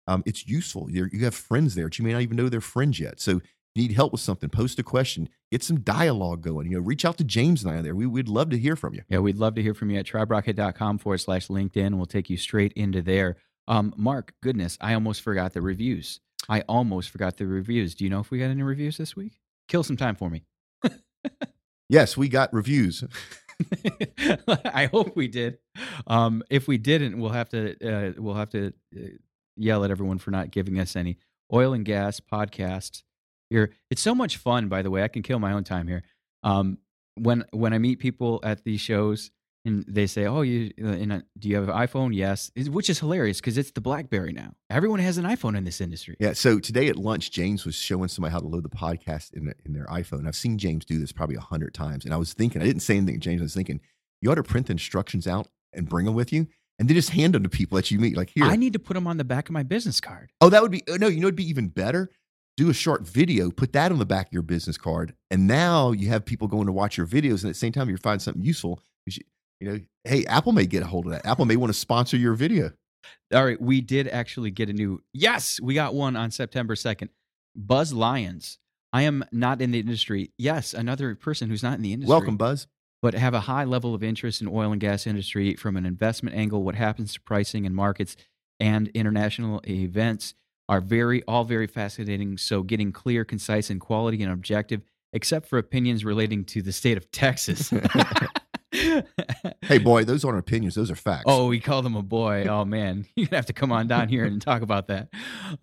Um, it's useful. You're, you have friends there that you may not even know they're friends yet. So need help with something, post a question, get some dialogue going. You know, reach out to James and I there. We, we'd love to hear from you. Yeah, we'd love to hear from you at triberocket.com forward slash LinkedIn. We'll take you straight into there. Um, Mark, goodness, I almost forgot the reviews. I almost forgot the reviews. Do you know if we got any reviews this week? Kill some time for me. Yes, we got reviews. I hope we did. Um, if we didn't, we'll have to uh, we'll have to uh, yell at everyone for not giving us any oil and gas podcast. You're, it's so much fun, by the way. I can kill my own time here. Um, when when I meet people at these shows and they say, "Oh, you uh, in a, do you have an iPhone?" Yes, which is hilarious because it's the BlackBerry now. Everyone has an iPhone in this industry. Yeah. So today at lunch, James was showing somebody how to load the podcast in, the, in their iPhone. I've seen James do this probably a hundred times, and I was thinking, I didn't say anything. to James, I was thinking, you ought to print the instructions out and bring them with you, and then just hand them to people that you meet. Like here, I need to put them on the back of my business card. oh, that would be oh, no. You know, it'd be even better. Do a short video, put that on the back of your business card, and now you have people going to watch your videos, and at the same time, you're finding something useful. You, you know, hey, Apple may get a hold of that. Apple may want to sponsor your video. All right, we did actually get a new. Yes, we got one on September 2nd. Buzz Lyons. I am not in the industry. Yes, another person who's not in the industry. Welcome, Buzz. But have a high level of interest in oil and gas industry from an investment angle. What happens to pricing and markets and international events are very all very fascinating. So getting clear, concise, and quality and objective, except for opinions relating to the state of Texas. Hey, boy, those aren't opinions; those are facts. Oh, we call them a boy. Oh man, you're gonna have to come on down here and talk about that.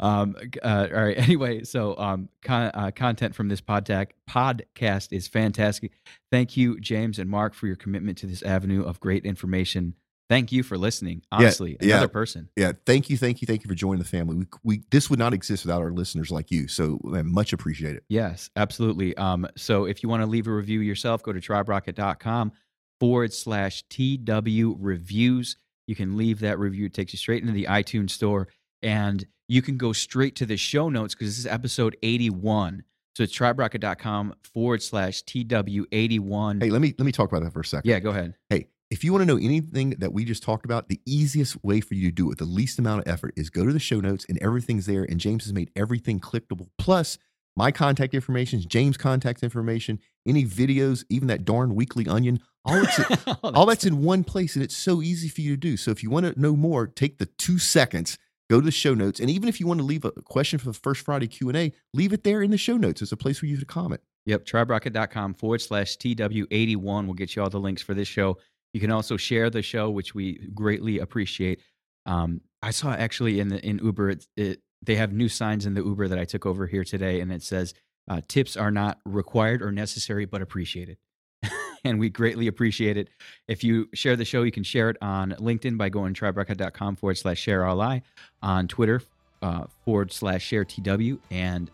Um, uh, all right. Anyway, so um, con- uh, content from this podca- podcast is fantastic. Thank you, James and Mark, for your commitment to this avenue of great information. Thank you for listening. Honestly, yeah. another person. Yeah, thank you, thank you, thank you for joining the family. We, we this would not exist without our listeners like you. So man, much appreciated. Yes, absolutely. Um, so if you want to leave a review yourself, go to triberocket.com forward slash TW reviews. You can leave that review. It takes you straight into the iTunes store and you can go straight to the show notes because this is episode 81. So it's triberocket.com forward slash TW81. Hey, let me let me talk about that for a second. yeah, go ahead. Hey, if you want to know anything that we just talked about, the easiest way for you to do it with the least amount of effort is go to the show notes and everything's there. And James has made everything clickable. Plus, my contact information, James' contact information, any videos, even that darn weekly onion, all it's oh, all that's in one place and it's so easy for you to do. So if you want to know more, take the two seconds, go to the show notes. And even if you want to leave a question for the first Friday Q&A, leave it there in the show notes. It's a place for you to comment. Yep, triberocket.com forward slash TW81 will get you all the links for this show. You can also share the show, which we greatly appreciate. Um, I saw actually in the in Uber, it, it, they have new signs in the Uber that I took over here today, and it says uh, tips are not required or necessary, but appreciated. and we greatly appreciate it. If you share the show, you can share it on LinkedIn by going triberocket.com forward slash share RLI, on Twitter uh, forward slash share TW, and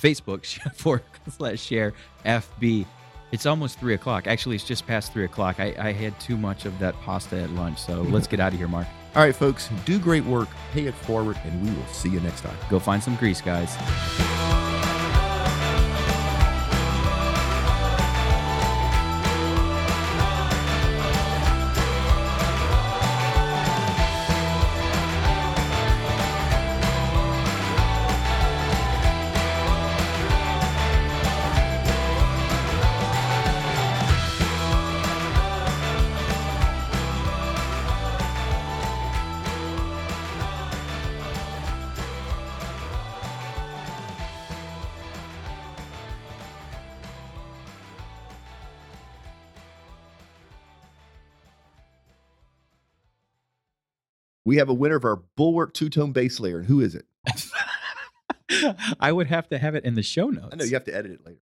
Facebook forward slash share FB. It's almost three o'clock. Actually, it's just past three o'clock. I, I had too much of that pasta at lunch. So let's get out of here, Mark. All right, folks, do great work, pay it forward, and we will see you next time. Go find some grease, guys. We have a winner of our Bulwark two tone base layer. And who is it? I would have to have it in the show notes. I know you have to edit it later.